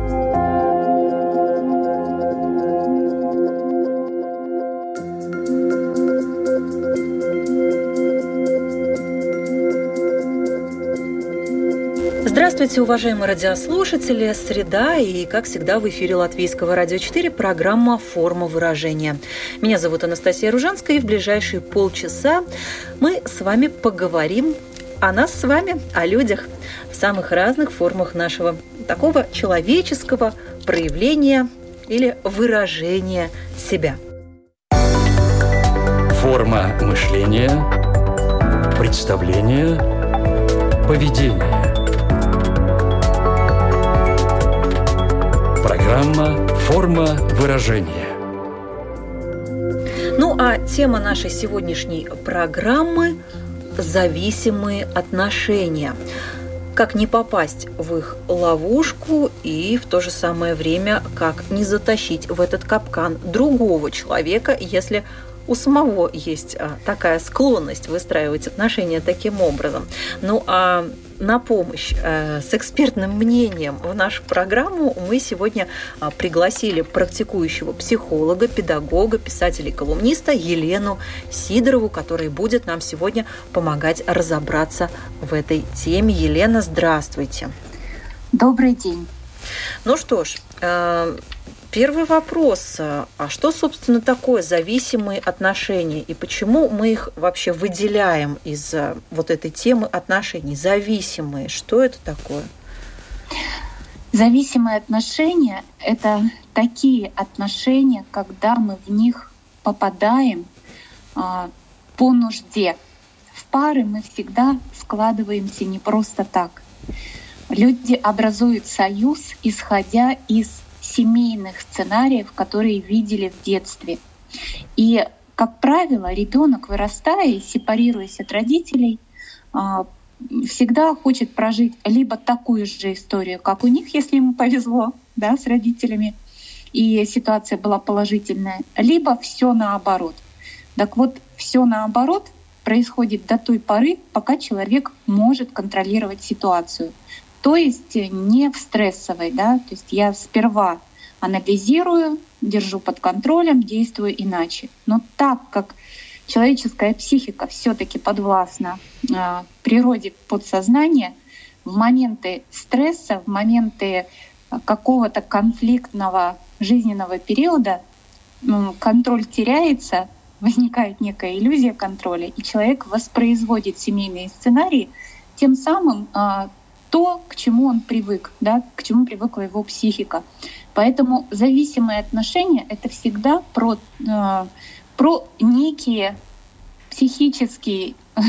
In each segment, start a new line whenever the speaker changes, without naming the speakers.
–
Здравствуйте, уважаемые радиослушатели. Среда и, как всегда, в эфире Латвийского радио 4 программа «Форма выражения». Меня зовут Анастасия Ружанская, и в ближайшие полчаса мы с вами поговорим о нас с вами, о людях в самых разных формах нашего такого человеческого проявления или выражения себя.
Форма мышления, представления, поведения – Программа «Форма выражения».
Ну а тема нашей сегодняшней программы – зависимые отношения. Как не попасть в их ловушку и в то же самое время, как не затащить в этот капкан другого человека, если у самого есть а, такая склонность выстраивать отношения таким образом. Ну а на помощь э, с экспертным мнением в нашу программу мы сегодня а, пригласили практикующего психолога, педагога, писателя и колумниста Елену Сидорову, который будет нам сегодня помогать разобраться в этой теме. Елена, здравствуйте.
Добрый день.
Ну что ж, э, Первый вопрос. А что, собственно, такое зависимые отношения и почему мы их вообще выделяем из э, вот этой темы отношений? Зависимые. Что это такое?
Зависимые отношения — это такие отношения, когда мы в них попадаем а, по нужде. В пары мы всегда складываемся не просто так. Люди образуют союз, исходя из семейных сценариев, которые видели в детстве. И, как правило, ребенок, вырастая и сепарируясь от родителей, а, всегда хочет прожить либо такую же историю, как у них, если ему повезло, да, с родителями, и ситуация была положительная, либо все наоборот. Так вот, все наоборот происходит до той поры, пока человек может контролировать ситуацию. То есть не в стрессовой, да, то есть я сперва анализирую, держу под контролем, действую иначе. Но так как человеческая психика все-таки подвластна э, природе подсознания, в моменты стресса, в моменты какого-то конфликтного жизненного периода ну, контроль теряется, возникает некая иллюзия контроля, и человек воспроизводит семейные сценарии, тем самым э, то, к чему он привык, да, к чему привыкла его психика. Поэтому зависимые отношения — это всегда про, э, про некие психические,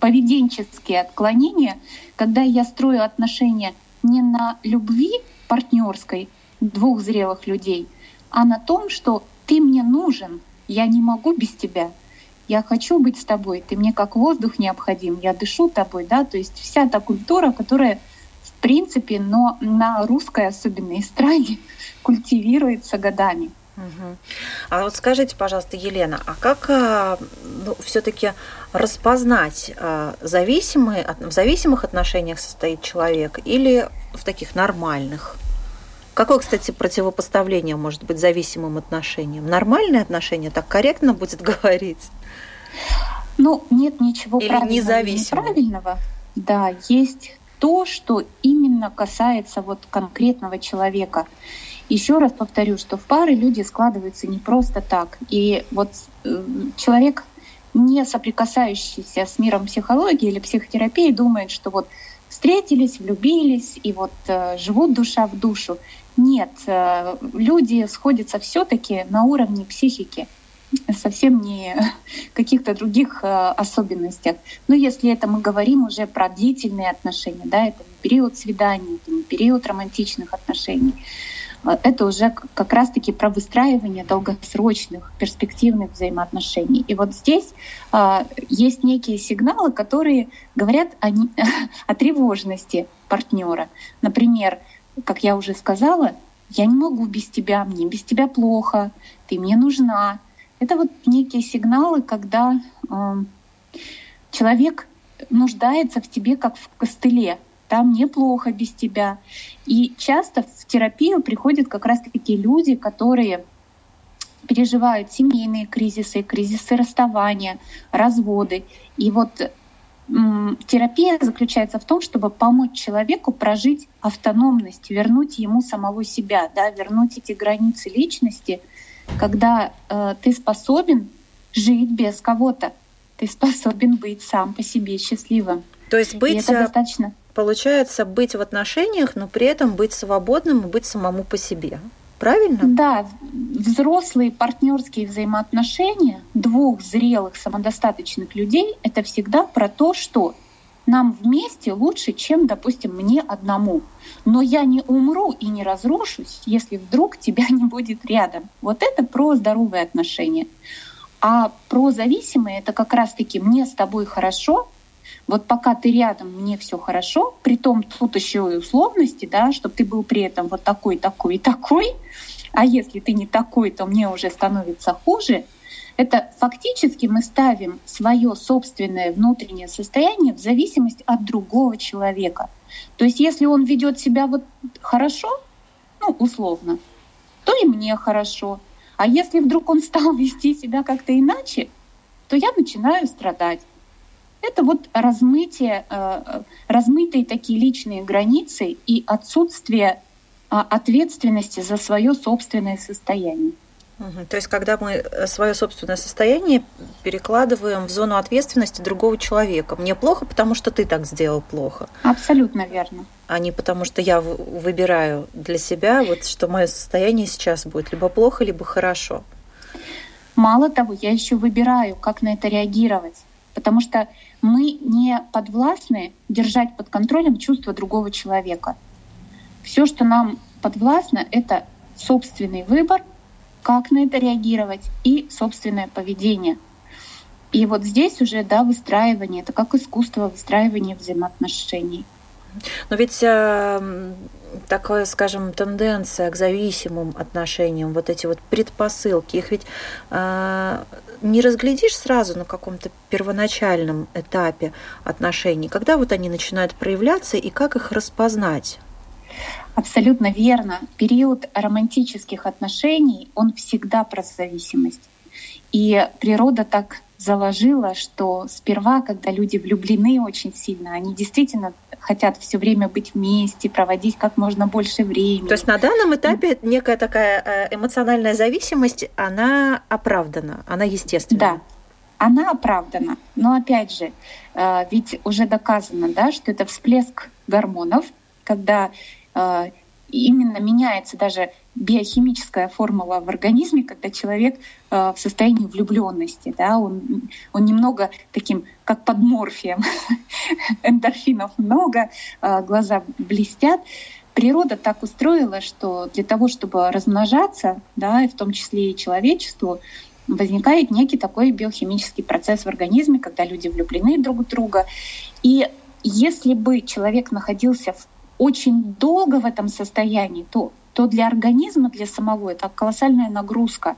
поведенческие отклонения, когда я строю отношения не на любви партнерской двух зрелых людей, а на том, что ты мне нужен, я не могу без тебя, я хочу быть с тобой, ты мне как воздух необходим, я дышу тобой, да, то есть вся та культура, которая в принципе, но на русской особенно эстраде культивируется годами.
А вот скажите, пожалуйста, Елена, а как а, ну, все-таки распознать а, зависимые, в зависимых отношениях состоит человек или в таких нормальных? Какое, кстати, противопоставление может быть зависимым отношениям? Нормальные отношения, так корректно будет говорить?
Ну, нет ничего Или правильного независимого. неправильного. Да, есть то, что именно касается вот конкретного человека. Еще раз повторю, что в пары люди складываются не просто так. И вот э, человек, не соприкасающийся с миром психологии или психотерапии, думает, что вот встретились, влюбились и вот э, живут душа в душу. Нет, э, люди сходятся все-таки на уровне психики совсем не каких-то других э, особенностях. Но если это мы говорим уже про длительные отношения, да, это не период свиданий, это не период романтичных отношений, э, это уже как раз-таки про выстраивание долгосрочных перспективных взаимоотношений. И вот здесь есть некие сигналы, которые говорят о, о тревожности партнера. Например, как я уже сказала, я не могу без тебя, мне без тебя плохо, ты мне нужна. Это вот некие сигналы, когда э, человек нуждается в тебе как в костыле, там неплохо без тебя. И часто в терапию приходят как раз-таки люди, которые переживают семейные кризисы, кризисы расставания, разводы. И вот терапия заключается в том, чтобы помочь человеку прожить автономность, вернуть ему самого себя, да, вернуть эти границы личности, когда э, ты способен жить без кого-то, ты способен быть сам по себе счастливым.
То есть быть, это э, достаточно. получается, быть в отношениях, но при этом быть свободным и быть самому по себе. Правильно?
Да, взрослые партнерские взаимоотношения двух зрелых самодостаточных людей — это всегда про то, что нам вместе лучше, чем, допустим, мне одному. Но я не умру и не разрушусь, если вдруг тебя не будет рядом. Вот это про здоровые отношения. А про зависимые это как раз-таки мне с тобой хорошо, вот пока ты рядом, мне все хорошо, при том тут еще и условности, да, чтобы ты был при этом вот такой, такой и такой, а если ты не такой, то мне уже становится хуже. Это фактически мы ставим свое собственное внутреннее состояние в зависимость от другого человека. То есть если он ведет себя вот хорошо, ну условно, то и мне хорошо. А если вдруг он стал вести себя как-то иначе, то я начинаю страдать. Это вот размытие, э, размытые такие личные границы и отсутствие а, ответственности за свое собственное состояние.
То есть, когда мы э, свое собственное состояние перекладываем в зону ответственности другого человека. Мне плохо, потому что ты так сделал плохо.
Абсолютно верно.
А не потому что я выбираю для себя, вот что мое состояние сейчас будет либо плохо, либо хорошо.
Мало того, я еще выбираю, как на это реагировать. Потому что мы не подвластны держать под контролем чувства другого человека. Все, что нам подвластно, это собственный выбор, как на это реагировать и собственное поведение. И вот здесь уже да, выстраивание, это как искусство выстраивания взаимоотношений.
Но ведь э, такая, скажем, тенденция к зависимым отношениям, вот эти вот предпосылки, их ведь э, не разглядишь сразу на каком-то первоначальном этапе отношений. Когда вот они начинают проявляться и как их распознать?
Абсолютно верно. Период романтических отношений, он всегда про зависимость. И природа так заложила, что сперва, когда люди влюблены очень сильно, они действительно хотят все время быть вместе, проводить как можно больше времени.
То есть на данном этапе некая такая э, эмоциональная зависимость, она оправдана, она естественна.
Да, она оправдана. Но опять же, э, ведь уже доказано, да, что это всплеск гормонов, когда э, именно меняется даже биохимическая формула в организме, когда человек э, в состоянии влюбленности, да, он, он немного таким, как под морфием, эндорфинов много, э, глаза блестят. Природа так устроила, что для того, чтобы размножаться, да, и в том числе и человечеству, возникает некий такой биохимический процесс в организме, когда люди влюблены друг в друга. И если бы человек находился в очень долго в этом состоянии, то, то для организма, для самого это колоссальная нагрузка.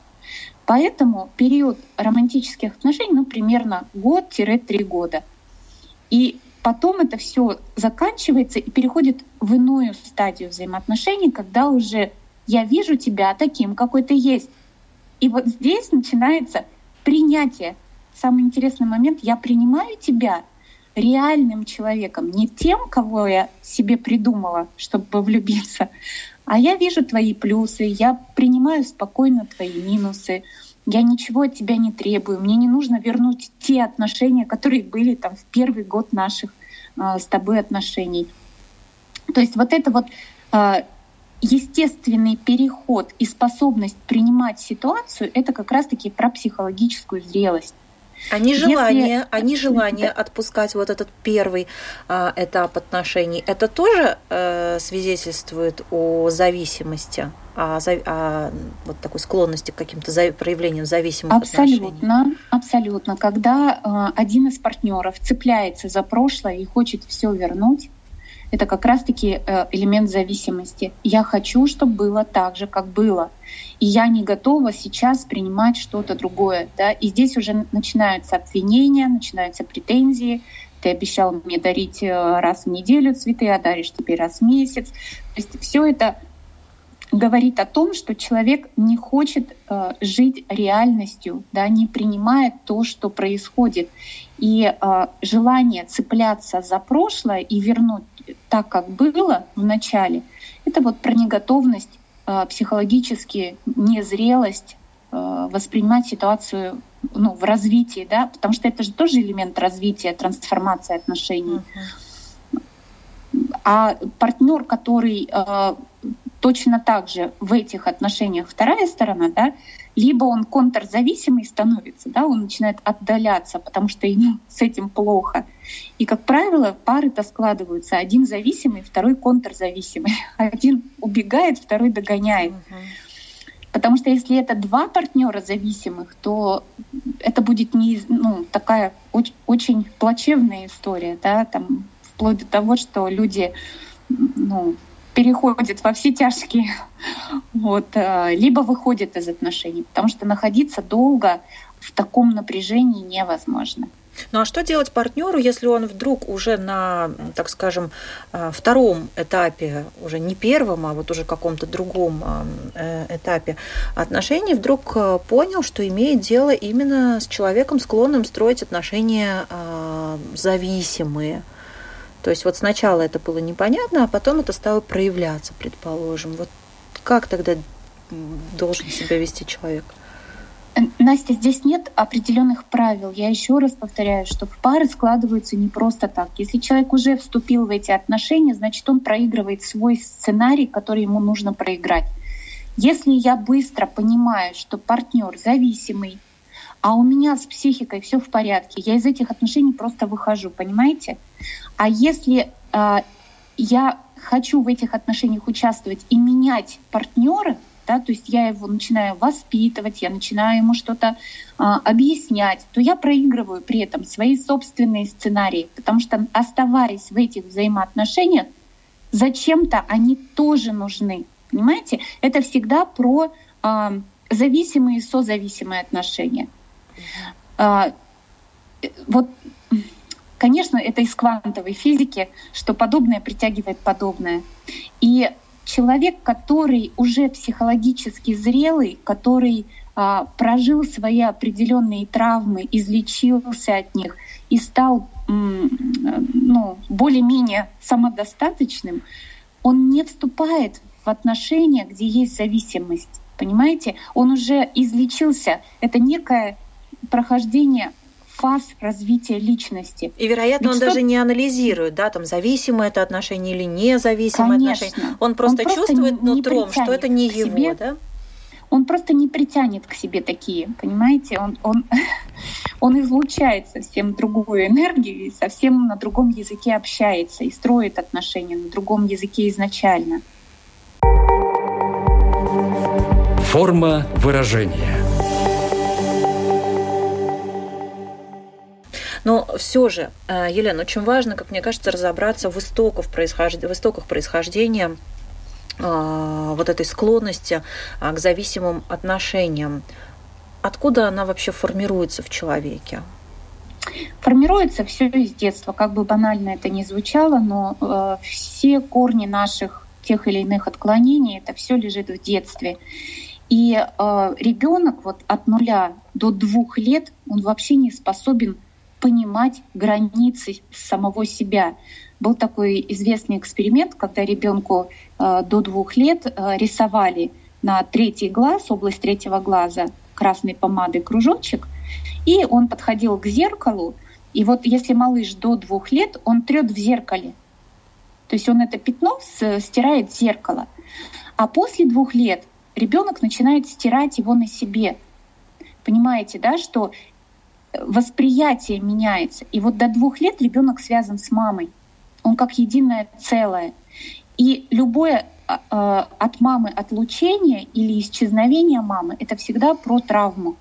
Поэтому период романтических отношений, ну, примерно год-три года. И потом это все заканчивается и переходит в иную стадию взаимоотношений, когда уже я вижу тебя таким, какой ты есть. И вот здесь начинается принятие. Самый интересный момент — я принимаю тебя, реальным человеком, не тем, кого я себе придумала, чтобы влюбиться, а я вижу твои плюсы, я принимаю спокойно твои минусы, я ничего от тебя не требую, мне не нужно вернуть те отношения, которые были там в первый год наших э, с тобой отношений. То есть вот это вот э, естественный переход и способность принимать ситуацию, это как раз-таки про психологическую зрелость.
А нежелание, Если... а нежелание отпускать вот этот первый а, этап отношений, это тоже э, свидетельствует о зависимости, о, о вот такой склонности к каким-то за, проявлениям зависимых
абсолютно,
отношений?
Абсолютно. Когда э, один из партнеров цепляется за прошлое и хочет все вернуть, это как раз-таки э, элемент зависимости. Я хочу, чтобы было так же, как было. И я не готова сейчас принимать что-то другое. Да? И здесь уже начинаются обвинения, начинаются претензии. Ты обещал мне дарить э, раз в неделю цветы, а даришь теперь раз в месяц. То есть все это говорит о том, что человек не хочет э, жить реальностью, да, не принимает то, что происходит. И э, желание цепляться за прошлое и вернуть так, как было в начале, это вот про неготовность, э, психологически незрелость э, воспринимать ситуацию ну, в развитии, да, потому что это же тоже элемент развития, трансформации отношений. Uh-huh. А партнер, который э, точно так же в этих отношениях вторая сторона, да, либо он контрзависимый становится, да, он начинает отдаляться, потому что ему с этим плохо. И, как правило, пары-то складываются. Один зависимый, второй контрзависимый. Один убегает, второй догоняет. Потому что если это два партнера зависимых, то это будет не, ну, такая очень, очень плачевная история, да, там, вплоть до того, что люди ну, переходит во все тяжкие, вот, э, либо выходит из отношений, потому что находиться долго в таком напряжении невозможно.
Ну а что делать партнеру, если он вдруг уже на, так скажем, э, втором этапе, уже не первом, а вот уже каком-то другом э, этапе отношений, вдруг понял, что имеет дело именно с человеком, склонным строить отношения зависимые? То есть вот сначала это было непонятно, а потом это стало проявляться, предположим. Вот как тогда должен себя вести человек?
Настя, здесь нет определенных правил. Я еще раз повторяю, что в пары складываются не просто так. Если человек уже вступил в эти отношения, значит, он проигрывает свой сценарий, который ему нужно проиграть. Если я быстро понимаю, что партнер зависимый, а у меня с психикой все в порядке, я из этих отношений просто выхожу, понимаете? А если э, я хочу в этих отношениях участвовать и менять партнера, да, то есть я его начинаю воспитывать, я начинаю ему что-то а, объяснять, то я проигрываю при этом свои собственные сценарии, потому что оставаясь в этих взаимоотношениях, зачем-то они тоже нужны, понимаете? Это всегда про а, зависимые и созависимые отношения. А, вот Конечно, это из квантовой физики, что подобное притягивает подобное. И человек, который уже психологически зрелый, который а, прожил свои определенные травмы, излечился от них и стал ну, более-менее самодостаточным, он не вступает в отношения, где есть зависимость. Понимаете? Он уже излечился. Это некое прохождение фаз развития личности.
И, вероятно, Ведь он что... даже не анализирует, да, там, зависимое это отношение или независимое Конечно. отношение. Он просто, он просто чувствует не, нутром, не что это не его, себе. да?
Он просто не притянет к себе такие, понимаете? Он, он, он излучает совсем другую энергию и совсем на другом языке общается и строит отношения на другом языке изначально.
Форма выражения –
все же, э, Елена, очень важно, как мне кажется, разобраться в, истоках происхождения, в истоках происхождения э, вот этой склонности э, к зависимым отношениям. Откуда она вообще формируется в человеке?
Формируется все из детства, как бы банально это ни звучало, но э, все корни наших тех или иных отклонений, это все лежит в детстве. И э, ребенок вот от нуля до двух лет, он вообще не способен понимать границы самого себя. Был такой известный эксперимент, когда ребенку э, до двух лет э, рисовали на третий глаз, область третьего глаза, красной помадой кружочек, и он подходил к зеркалу, и вот если малыш до двух лет, он трет в зеркале. То есть он это пятно стирает зеркало. А после двух лет ребенок начинает стирать его на себе. Понимаете, да, что восприятие меняется. И вот до двух лет ребенок связан с мамой. Он как единое целое. И любое э, от мамы отлучение или исчезновение мамы это всегда про травму.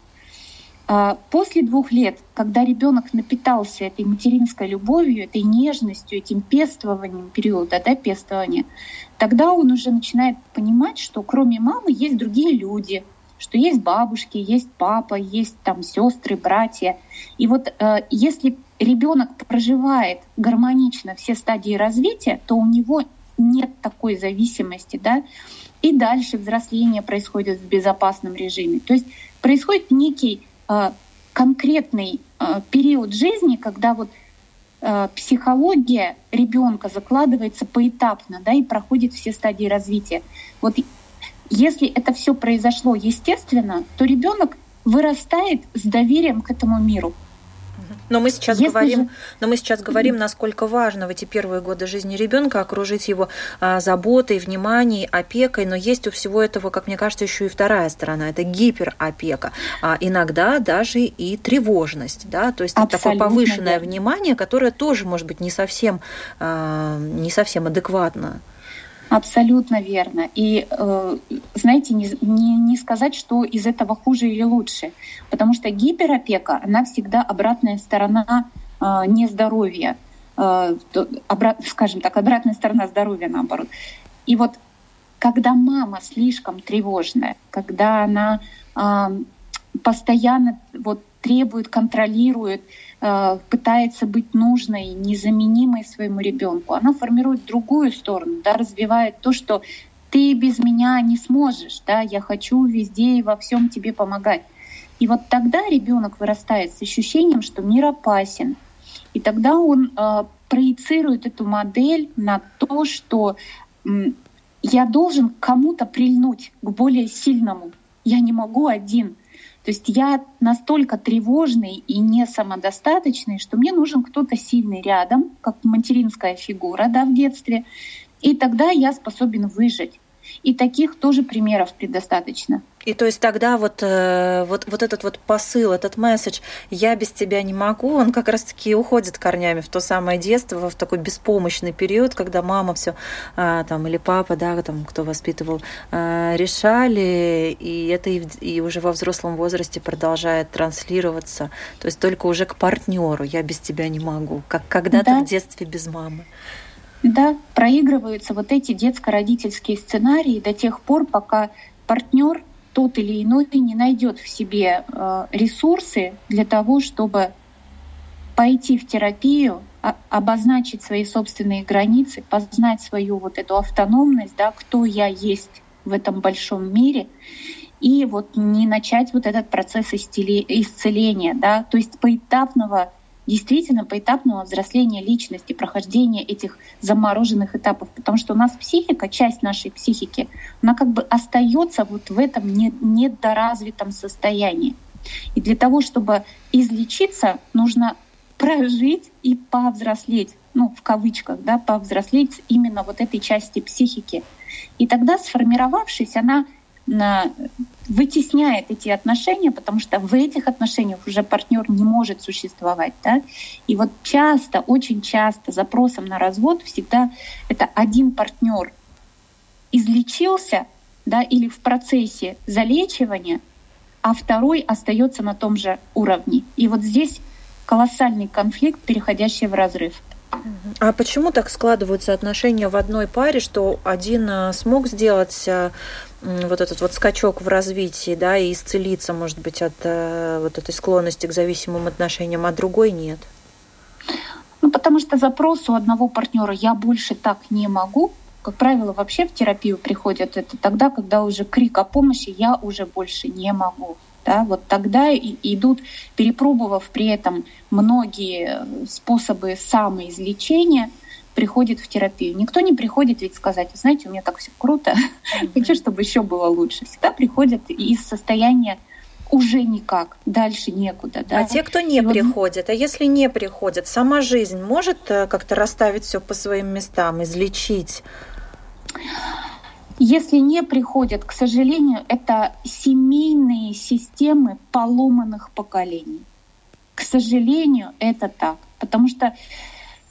Э, после двух лет, когда ребенок напитался этой материнской любовью, этой нежностью, этим пествованием периода да, пестования, тогда он уже начинает понимать, что кроме мамы есть другие люди, что есть бабушки, есть папа, есть там сестры, братья. И вот э, если ребенок проживает гармонично все стадии развития, то у него нет такой зависимости, да, и дальше взросление происходит в безопасном режиме. То есть происходит некий э, конкретный э, период жизни, когда вот э, психология ребенка закладывается поэтапно, да, и проходит все стадии развития. Вот если это все произошло естественно, то ребенок вырастает с доверием к этому миру.
Но мы сейчас Если говорим, же... но мы сейчас говорим, насколько важно в эти первые годы жизни ребенка окружить его а, заботой, вниманием, опекой. Но есть у всего этого, как мне кажется, еще и вторая сторона. Это гиперопека, а иногда даже и тревожность, да, то есть это такое повышенное внимание, которое тоже может быть не совсем, а, не совсем адекватно.
Абсолютно верно. И, э, знаете, не, не, не сказать, что из этого хуже или лучше, потому что гиперопека, она всегда обратная сторона э, нездоровья, э, обрат, скажем так, обратная сторона здоровья наоборот. И вот когда мама слишком тревожная, когда она постоянно вот требует, контролирует, Э, пытается быть нужной, незаменимой своему ребенку, она формирует другую сторону, да, развивает то, что ты без меня не сможешь, да, я хочу везде и во всем тебе помогать. И вот тогда ребенок вырастает с ощущением, что мир опасен. И тогда он э, проецирует эту модель на то, что э, я должен кому-то прильнуть, к более сильному. Я не могу один. То есть я настолько тревожный и не самодостаточный, что мне нужен кто-то сильный рядом, как материнская фигура да, в детстве, и тогда я способен выжить. И таких тоже примеров предостаточно.
И то есть тогда вот, э, вот, вот этот вот посыл, этот месседж «я без тебя не могу», он как раз-таки уходит корнями в то самое детство, в такой беспомощный период, когда мама все а, там, или папа, да, там, кто воспитывал, а, решали, и это и, и уже во взрослом возрасте продолжает транслироваться. То есть только уже к партнеру «я без тебя не могу», как когда-то да. в детстве без мамы.
Да, проигрываются вот эти детско-родительские сценарии до тех пор, пока партнер тот или иной не найдет в себе э, ресурсы для того, чтобы пойти в терапию, обозначить свои собственные границы, познать свою вот эту автономность, да, кто я есть в этом большом мире, и вот не начать вот этот процесс исцеления, да, то есть поэтапного действительно поэтапного взросления личности, прохождения этих замороженных этапов, потому что у нас психика, часть нашей психики, она как бы остается вот в этом недоразвитом состоянии. И для того, чтобы излечиться, нужно прожить и повзрослеть, ну, в кавычках, да, повзрослеть именно вот этой части психики. И тогда, сформировавшись, она вытесняет эти отношения, потому что в этих отношениях уже партнер не может существовать. Да? И вот часто, очень часто запросом на развод всегда это один партнер излечился да, или в процессе залечивания, а второй остается на том же уровне. И вот здесь колоссальный конфликт, переходящий в разрыв.
А почему так складываются отношения в одной паре, что один э, смог сделать э, вот этот вот скачок в развитии, да, и исцелиться, может быть, от э, вот этой склонности к зависимым отношениям, а другой нет?
Ну, потому что запрос у одного партнера «я больше так не могу», как правило, вообще в терапию приходят это тогда, когда уже крик о помощи «я уже больше не могу». Да, вот тогда и идут, перепробовав при этом многие способы самоизлечения, приходит в терапию. Никто не приходит ведь сказать, знаете, у меня так все круто, хочу, чтобы еще было лучше. Всегда приходят из состояния уже никак, дальше некуда. Да?
А те, кто не и приходят, а если не приходят, сама жизнь может э, как-то расставить все по своим местам, излечить?
Если не приходят, к сожалению, это семейные системы поломанных поколений. К сожалению, это так. Потому что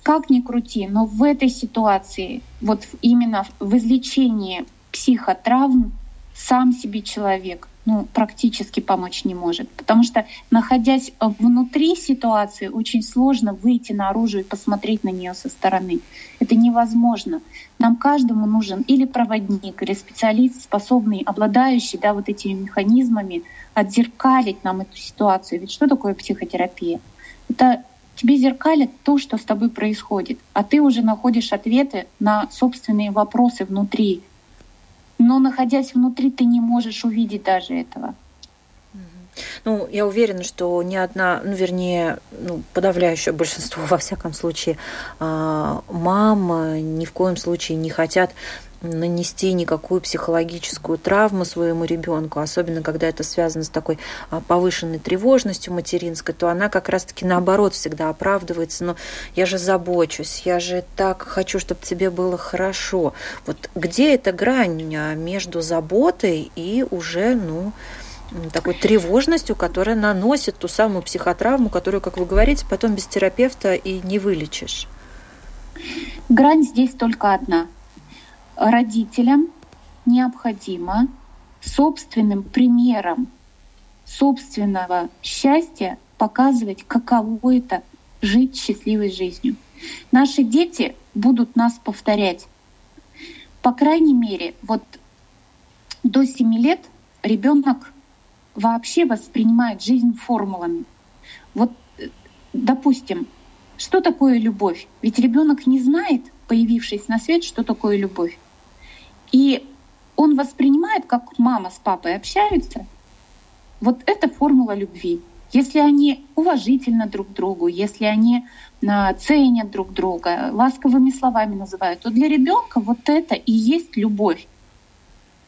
как ни крути, но в этой ситуации, вот именно в излечении психотравм, сам себе человек ну, практически помочь не может. Потому что, находясь внутри ситуации, очень сложно выйти наружу и посмотреть на нее со стороны. Это невозможно. Нам каждому нужен или проводник, или специалист, способный, обладающий да, вот этими механизмами, отзеркалить нам эту ситуацию. Ведь что такое психотерапия? Это тебе зеркалит то, что с тобой происходит, а ты уже находишь ответы на собственные вопросы внутри. Но находясь внутри, ты не можешь увидеть даже этого.
Ну, я уверена, что ни одна, ну, вернее, ну, подавляющее большинство, во всяком случае, а, мам ни в коем случае не хотят нанести никакую психологическую травму своему ребенку, особенно когда это связано с такой а, повышенной тревожностью материнской, то она как раз-таки наоборот всегда оправдывается. Но я же забочусь, я же так хочу, чтобы тебе было хорошо. Вот где эта грань а, между заботой и уже, ну, такой тревожностью, которая наносит ту самую психотравму, которую, как вы говорите, потом без терапевта и не вылечишь?
Грань здесь только одна – родителям необходимо собственным примером собственного счастья показывать, каково это жить счастливой жизнью. Наши дети будут нас повторять. По крайней мере, вот до 7 лет ребенок вообще воспринимает жизнь формулами. Вот, допустим, что такое любовь? Ведь ребенок не знает, появившись на свет, что такое любовь. И он воспринимает, как мама с папой общаются. Вот это формула любви. Если они уважительно друг другу, если они а, ценят друг друга, ласковыми словами называют, то для ребенка вот это и есть любовь.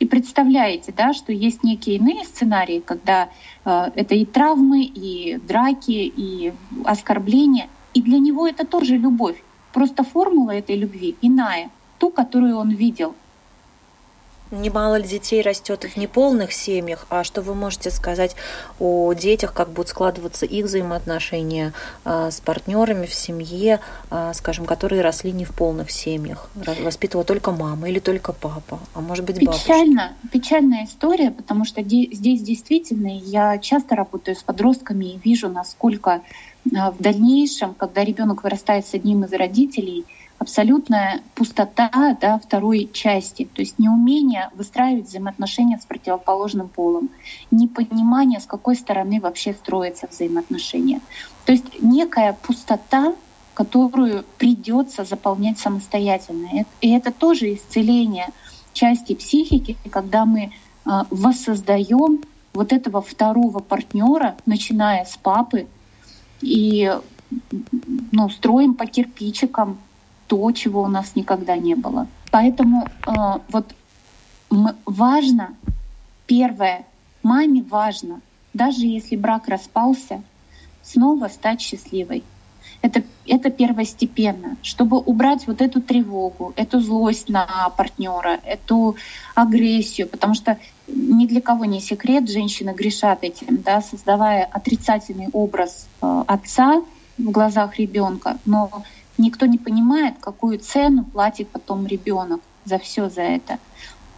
И представляете, да, что есть некие иные сценарии, когда э, это и травмы, и драки, и оскорбления. И для него это тоже любовь. Просто формула этой любви иная, ту, которую он видел
немало ли детей растет в неполных семьях, а что вы можете сказать о детях, как будут складываться их взаимоотношения а, с партнерами в семье, а, скажем, которые росли не в полных семьях, воспитывала только мама или только папа, а может быть бабушка?
Печально, печальная история, потому что здесь действительно я часто работаю с подростками и вижу, насколько а, в дальнейшем, когда ребенок вырастает с одним из родителей, абсолютная пустота да, второй части, то есть неумение выстраивать взаимоотношения с противоположным полом, непонимание, с какой стороны вообще строятся взаимоотношения. То есть некая пустота, которую придется заполнять самостоятельно. И это тоже исцеление части психики, когда мы а, воссоздаем вот этого второго партнера, начиная с папы, и ну, строим по кирпичикам то, чего у нас никогда не было. Поэтому э, вот важно, первое, маме важно, даже если брак распался, снова стать счастливой. Это, это первостепенно, чтобы убрать вот эту тревогу, эту злость на партнера, эту агрессию, потому что ни для кого не секрет, женщины грешат этим, да, создавая отрицательный образ э, отца в глазах ребенка, но никто не понимает, какую цену платит потом ребенок за все за это.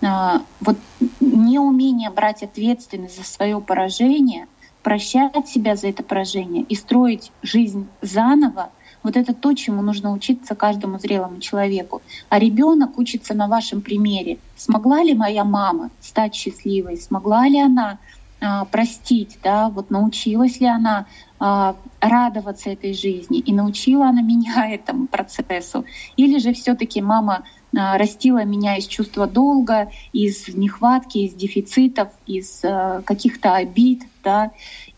А, вот неумение брать ответственность за свое поражение, прощать себя за это поражение и строить жизнь заново, вот это то, чему нужно учиться каждому зрелому человеку. А ребенок учится на вашем примере. Смогла ли моя мама стать счастливой? Смогла ли она а, простить, да, вот научилась ли она радоваться этой жизни? И научила она меня этому процессу, или же все-таки мама а, растила меня из чувства долга, из нехватки, из дефицитов, из каких-то обид, да,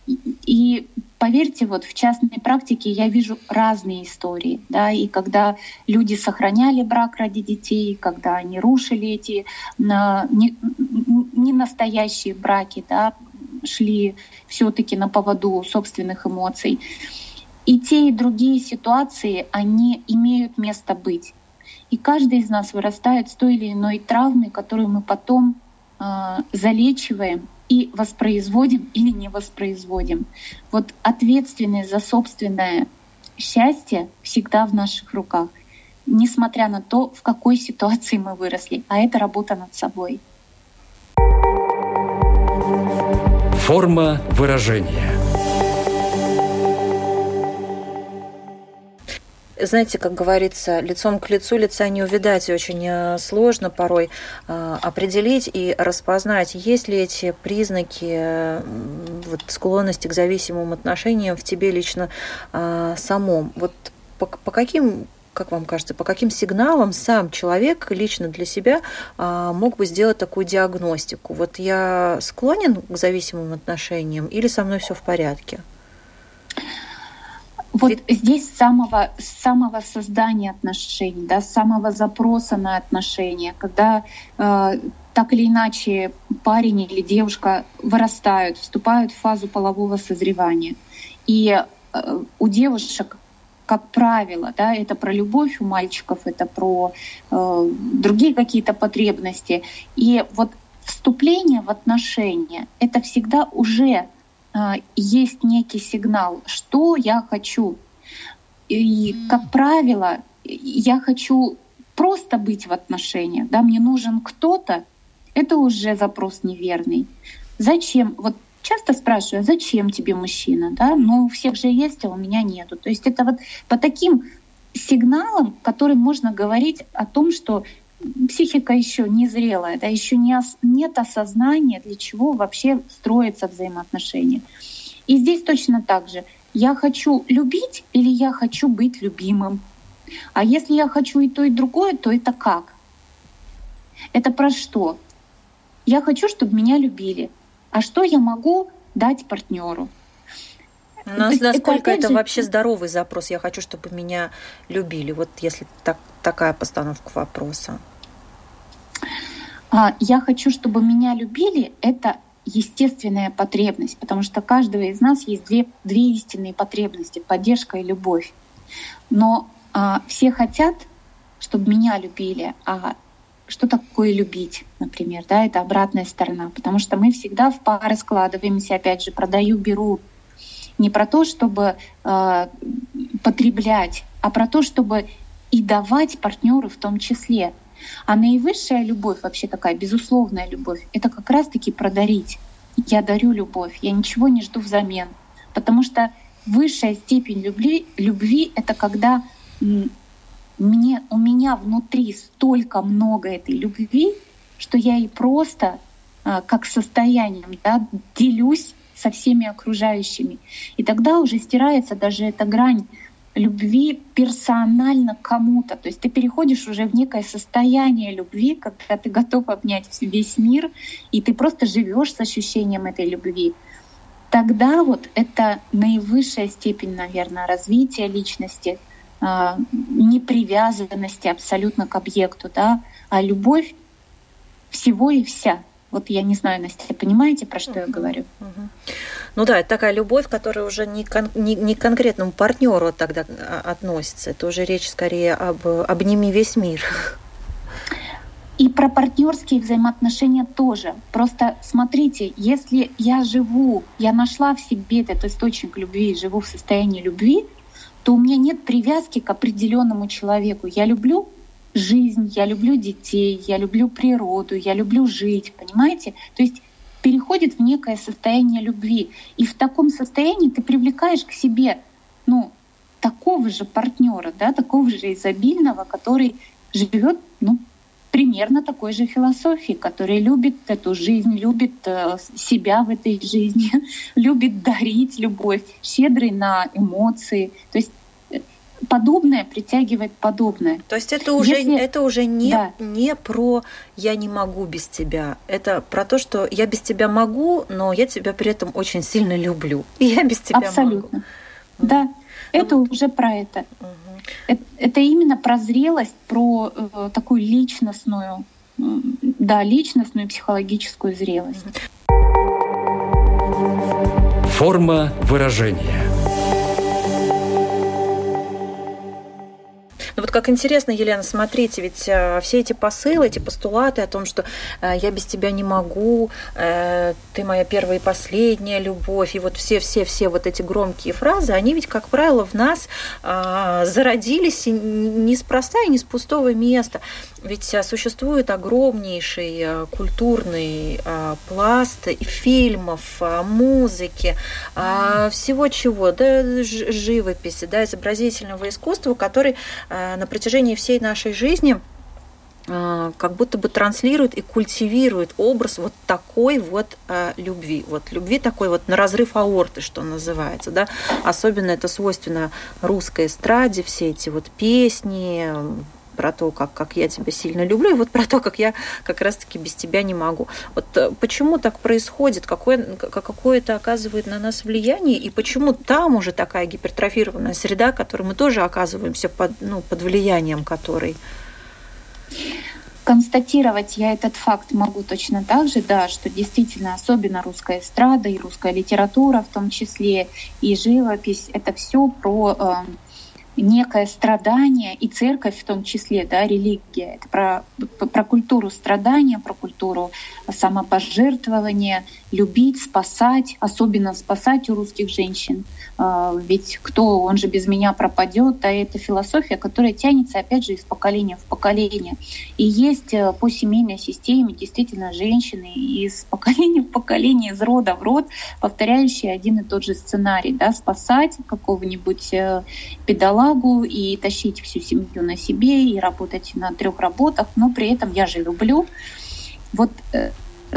и поверьте, вот в частной практике я вижу разные истории, да, и когда люди сохраняли брак ради детей, когда они рушили эти не, не браки, да, шли все-таки на поводу собственных эмоций. И те, и другие ситуации, они имеют место быть. И каждый из нас вырастает с той или иной травмой, которую мы потом э, залечиваем и воспроизводим или не воспроизводим. Вот ответственность за собственное счастье всегда в наших руках, несмотря на то, в какой ситуации мы выросли. А это работа над собой.
Форма выражения.
знаете, как говорится, лицом к лицу лица не увидать, и очень э, сложно порой э, определить и распознать, есть ли эти признаки вот, склонности к зависимым отношениям в тебе лично э, самом. Вот по, по каким как вам кажется, по каким сигналам сам человек лично для себя мог бы сделать такую диагностику? Вот я склонен к зависимым отношениям или со мной все в порядке?
Вот здесь с самого, с самого создания отношений, да, с самого запроса на отношения, когда э, так или иначе парень или девушка вырастают, вступают в фазу полового созревания. И э, у девушек, как правило, да, это про любовь, у мальчиков это про э, другие какие-то потребности. И вот вступление в отношения — это всегда уже а, есть некий сигнал, что я хочу. И, как правило, я хочу просто быть в отношениях, да, мне нужен кто-то, это уже запрос неверный. Зачем? Вот часто спрашиваю, зачем тебе мужчина, да? Ну, у всех же есть, а у меня нету. То есть это вот по таким сигналам, которым можно говорить о том, что психика еще не зрелая, да, еще не ос, нет осознания, для чего вообще строятся взаимоотношения. И здесь точно так же. Я хочу любить или я хочу быть любимым? А если я хочу и то, и другое, то это как? Это про что? Я хочу, чтобы меня любили. А что я могу дать партнеру?
Но насколько это, это же... вообще здоровый запрос? Я хочу, чтобы меня любили. Вот если так, такая постановка вопроса.
А, я хочу, чтобы меня любили. Это естественная потребность, потому что у каждого из нас есть две, две истинные потребности — поддержка и любовь. Но а, все хотят, чтобы меня любили, а что такое любить, например, да, это обратная сторона, потому что мы всегда в пары складываемся, опять же, продаю, беру, не про то, чтобы э, потреблять, а про то, чтобы и давать партнеру в том числе. А наивысшая любовь, вообще такая безусловная любовь, это как раз-таки продарить. Я дарю любовь, я ничего не жду взамен. Потому что высшая степень любви, любви — это когда мне, у меня внутри столько много этой любви, что я и просто а, как состоянием да, делюсь со всеми окружающими. И тогда уже стирается даже эта грань любви персонально кому-то. То есть ты переходишь уже в некое состояние любви, когда ты готов обнять весь мир, и ты просто живешь с ощущением этой любви. Тогда вот это наивысшая степень, наверное, развития личности, непривязанности абсолютно к объекту, да, а любовь всего и вся — вот я не знаю, Настя, понимаете, про что uh-huh. я говорю? Uh-huh.
Ну да, это такая любовь, которая уже не, кон- не, не к конкретному партнеру тогда а, относится. Это уже речь скорее об обними весь мир.
И про партнерские взаимоотношения тоже. Просто смотрите, если я живу, я нашла в себе этот источник любви, живу в состоянии любви, то у меня нет привязки к определенному человеку. Я люблю жизнь, я люблю детей, я люблю природу, я люблю жить, понимаете? То есть переходит в некое состояние любви. И в таком состоянии ты привлекаешь к себе, ну, такого же партнера, да, такого же изобильного, который живет, ну, примерно такой же философии, который любит эту жизнь, любит э, себя в этой жизни, любит дарить любовь, щедрый на эмоции. То есть подобное притягивает подобное.
То есть это уже, Если... это уже не, да. не про «я не могу без тебя». Это про то, что я без тебя могу, но я тебя при этом очень сильно люблю. И я без тебя
Абсолютно. могу. Да, ну, это уже про это. Угу. Это. Именно про зрелость, про э, такую личностную, да, личностную психологическую зрелость.
Форма выражения –
как интересно, Елена, смотрите, ведь э, все эти посылы, эти постулаты о том, что э, я без тебя не могу, э, ты моя первая и последняя любовь, и вот все-все-все вот эти громкие фразы, они ведь, как правило, в нас э, зародились неспроста и не с пустого места. Ведь э, существует огромнейший э, культурный э, пласт фильмов, музыки, всего чего, да, живописи, да, изобразительного искусства, который на протяжении всей нашей жизни как будто бы транслирует и культивирует образ вот такой вот э, любви, вот любви такой вот на разрыв аорты, что называется, да, особенно это свойственно русской эстраде, все эти вот песни, про то, как, как я тебя сильно люблю, и вот про то, как я как раз-таки без тебя не могу. Вот э, почему так происходит, какое, какое это оказывает на нас влияние, и почему там уже такая гипертрофированная среда, которой мы тоже оказываемся под, ну, под влиянием которой?
Констатировать я этот факт могу точно так же, да, что действительно особенно русская эстрада и русская литература в том числе, и живопись — это все про э, некое страдание, и церковь в том числе, да, религия, это про, про культуру страдания, про культуру самопожертвования, любить, спасать, особенно спасать у русских женщин. А, ведь кто, он же без меня пропадет, а это философия, которая тянется, опять же, из поколения в поколение. И есть э, по семейной системе действительно женщины из поколения в поколение, из рода в род, повторяющие один и тот же сценарий, да, спасать какого-нибудь э, педалагу и тащить всю семью на себе и работать на трех работах, но при этом я же люблю. Вот э,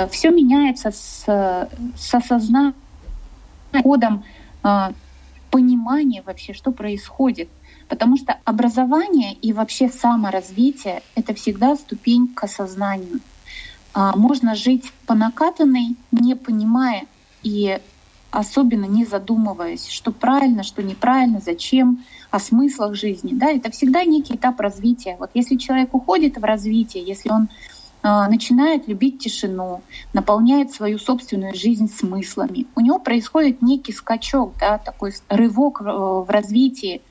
все меняется с, с осознанием, ходом понимание вообще, что происходит. Потому что образование и вообще саморазвитие — это всегда ступень к осознанию. А, можно жить по накатанной, не понимая и особенно не задумываясь, что правильно, что неправильно, зачем, о смыслах жизни. Да, это всегда некий этап развития. Вот если человек уходит в развитие, если он а, начинает любить тишину, наполняет свою собственную жизнь смыслами. У него происходит некий скачок, да, такой рывок в развитии.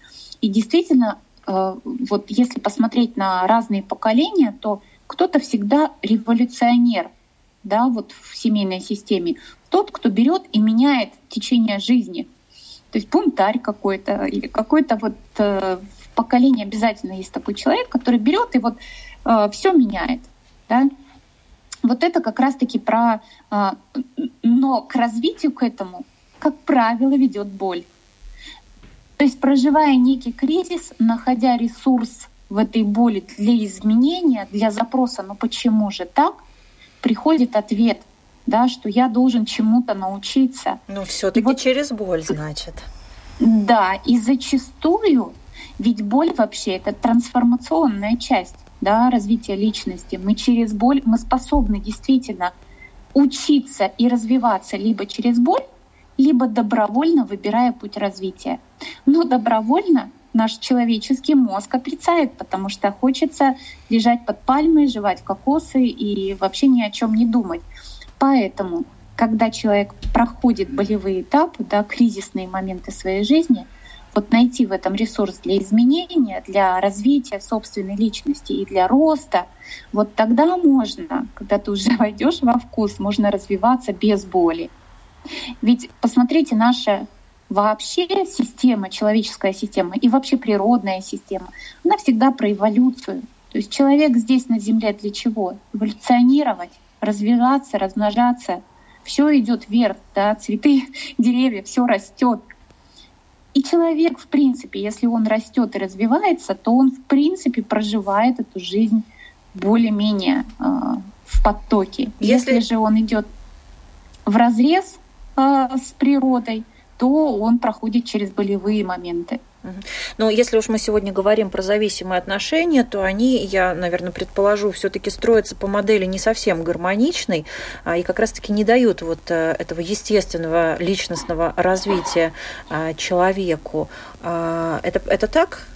И действительно, э, вот если посмотреть на разные поколения, то кто-то всегда революционер, да, вот в семейной системе. Тот, кто берет и меняет течение жизни. То есть бунтарь какой-то или какой-то вот э, в поколении обязательно есть такой человек, который берет и вот э, все меняет. Да? Вот это как раз-таки про... А, но к развитию к этому, как правило, ведет боль. То есть проживая некий кризис, находя ресурс в этой боли для изменения, для запроса, ну почему же так, приходит ответ, да, что я должен чему-то научиться.
Ну все-таки вот, через боль, значит.
Да, и зачастую, ведь боль вообще это трансформационная часть да, развития личности, мы через боль, мы способны действительно учиться и развиваться либо через боль, либо добровольно выбирая путь развития. Но добровольно наш человеческий мозг отрицает, потому что хочется лежать под пальмой, жевать кокосы и вообще ни о чем не думать. Поэтому, когда человек проходит болевые этапы, да, кризисные моменты своей жизни — вот найти в этом ресурс для изменения, для развития собственной личности и для роста, вот тогда можно, когда ты уже войдешь во вкус, можно развиваться без боли. Ведь посмотрите, наша вообще система, человеческая система и вообще природная система, она всегда про эволюцию. То есть человек здесь на Земле для чего? Эволюционировать, развиваться, размножаться. Все идет вверх, да, цветы, деревья, все растет. И человек, в принципе, если он растет и развивается, то он, в принципе, проживает эту жизнь более-менее э, в потоке. Если... если же он идет в разрез э, с природой, то он проходит через болевые моменты.
Но если уж мы сегодня говорим про зависимые отношения, то они, я, наверное, предположу, все-таки строятся по модели не совсем гармоничной а, и как раз-таки не дают вот э, этого естественного личностного развития а, человеку. А, это, это так?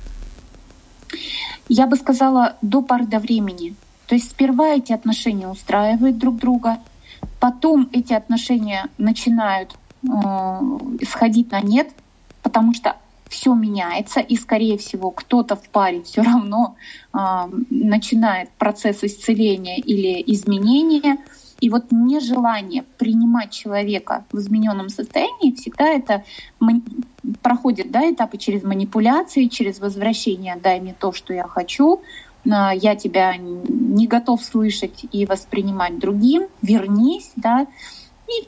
Я бы сказала, до поры до времени. То есть сперва эти отношения устраивают друг друга, потом эти отношения начинают сходить на нет, потому что все меняется, и, скорее всего, кто-то в паре все равно э, начинает процесс исцеления или изменения. И вот нежелание принимать человека в измененном состоянии всегда это проходит да, этапы через манипуляции, через возвращение «дай мне то, что я хочу», я тебя не готов слышать и воспринимать другим, вернись, да,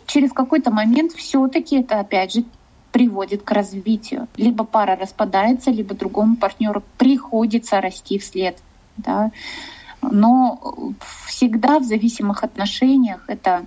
через какой-то момент все-таки это опять же приводит к развитию. Либо пара распадается, либо другому партнеру приходится расти вслед. Да. Но всегда в зависимых отношениях это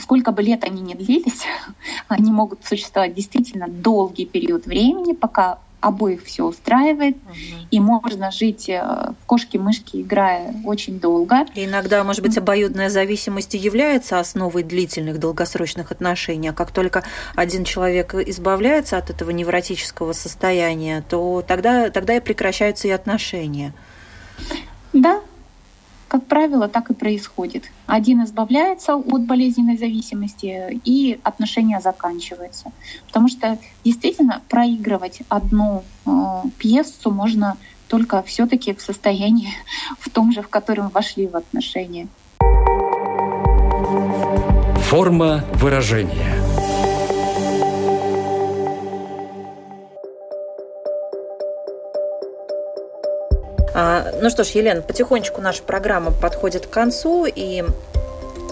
сколько бы лет они ни длились, они могут существовать действительно долгий период времени, пока обоих все устраивает, угу. и можно жить э, в кошки-мышки, играя очень долго.
И иногда, может быть, обоюдная зависимость и является основой длительных долгосрочных отношений, а как только один человек избавляется от этого невротического состояния, то тогда, тогда и прекращаются и отношения.
Да, как правило, так и происходит. Один избавляется от болезненной зависимости, и отношения заканчиваются. Потому что действительно проигрывать одну э, пьесу можно только все-таки в состоянии в том же, в котором вошли в отношения.
Форма выражения.
Ну что ж, Елена, потихонечку наша программа подходит к концу, и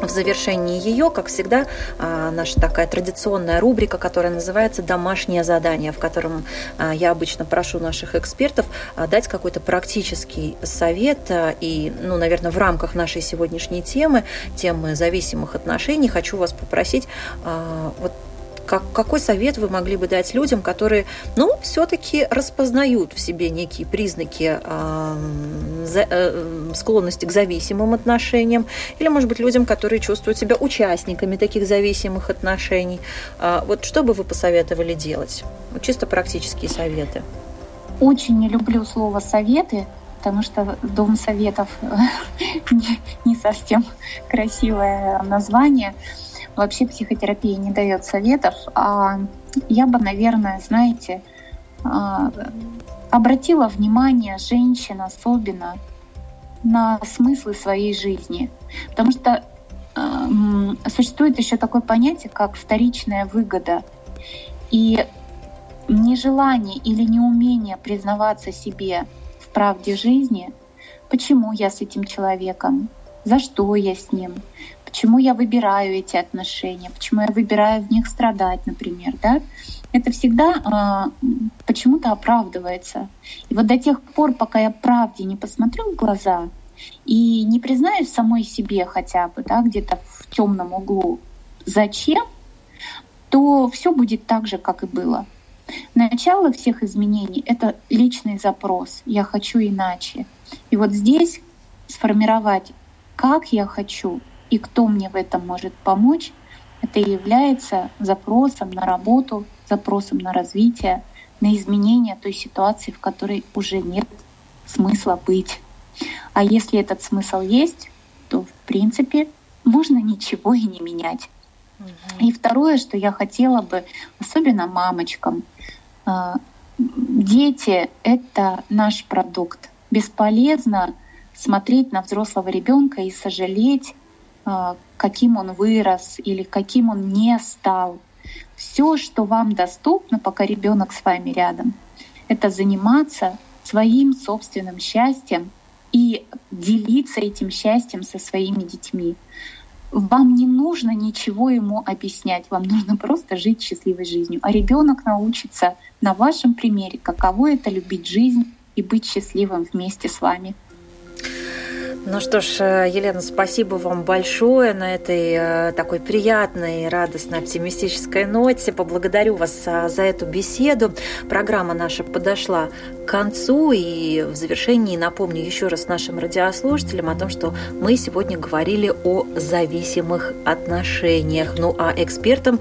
в завершении ее, как всегда, а, наша такая традиционная рубрика, которая называется «Домашнее задание», в котором а, я обычно прошу наших экспертов дать какой-то практический совет и, ну, наверное, в рамках нашей сегодняшней темы, темы зависимых отношений, хочу вас попросить вот как, какой совет вы могли бы дать людям, которые, ну, все-таки распознают в себе некие признаки э, за, э, склонности к зависимым отношениям, или, может быть, людям, которые чувствуют себя участниками таких зависимых отношений. Э, вот что бы вы посоветовали делать? Вот чисто практические советы.
Очень не люблю слово советы, потому что Дом советов не совсем красивое название. Вообще психотерапия не дает советов, а я бы, наверное, знаете, а, обратила внимание женщин особенно на смыслы своей жизни. Потому что э, существует еще такое понятие, как вторичная выгода. И нежелание или неумение признаваться себе в правде жизни, почему я с этим человеком, за что я с ним, почему я выбираю эти отношения, почему я выбираю в них страдать, например, да, это всегда э, почему-то оправдывается. И вот до тех пор, пока я правде не посмотрю в глаза и не признаюсь самой себе хотя бы, да, где-то в темном углу, зачем, то все будет так же, как и было. Начало всех изменений — это личный запрос. Я хочу иначе. И вот здесь сформировать, как я хочу, и кто мне в этом может помочь, это и является запросом на работу, запросом на развитие, на изменение той ситуации, в которой уже нет смысла быть. А если этот смысл есть, то в принципе можно ничего и не менять. И второе, что я хотела бы, особенно мамочкам, а, дети — это наш продукт. Бесполезно смотреть на взрослого ребенка и сожалеть каким он вырос или каким он не стал. Все, что вам доступно, пока ребенок с вами рядом, это заниматься своим собственным счастьем и делиться этим счастьем со своими детьми. Вам не нужно ничего ему объяснять, вам нужно просто жить счастливой жизнью. А ребенок научится на вашем примере, каково это любить жизнь и быть счастливым вместе с вами.
Ну что ж, э, Елена, спасибо вам большое на этой э, такой приятной, радостной, оптимистической ноте. Поблагодарю вас э, за эту беседу. Программа наша подошла к концу, и в завершении напомню еще раз нашим радиослушателям о том, что мы сегодня говорили о зависимых отношениях. Ну а экспертом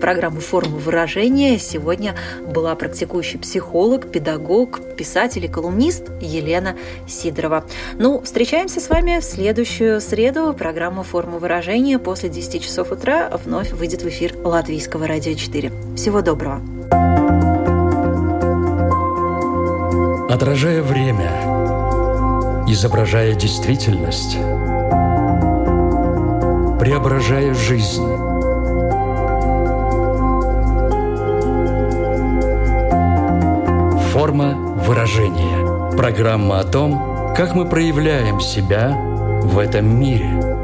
программы «Формы выражения» сегодня была практикующий психолог, педагог, писатель и колумнист Елена Сидорова. Ну, встречаемся Встречаемся с вами в следующую среду. Программа «Форма выражения» после 10 часов утра вновь выйдет в эфир Латвийского радио 4. Всего доброго!
Отражая время, изображая действительность, преображая жизнь. Форма выражения. Программа о том, как мы проявляем себя в этом мире.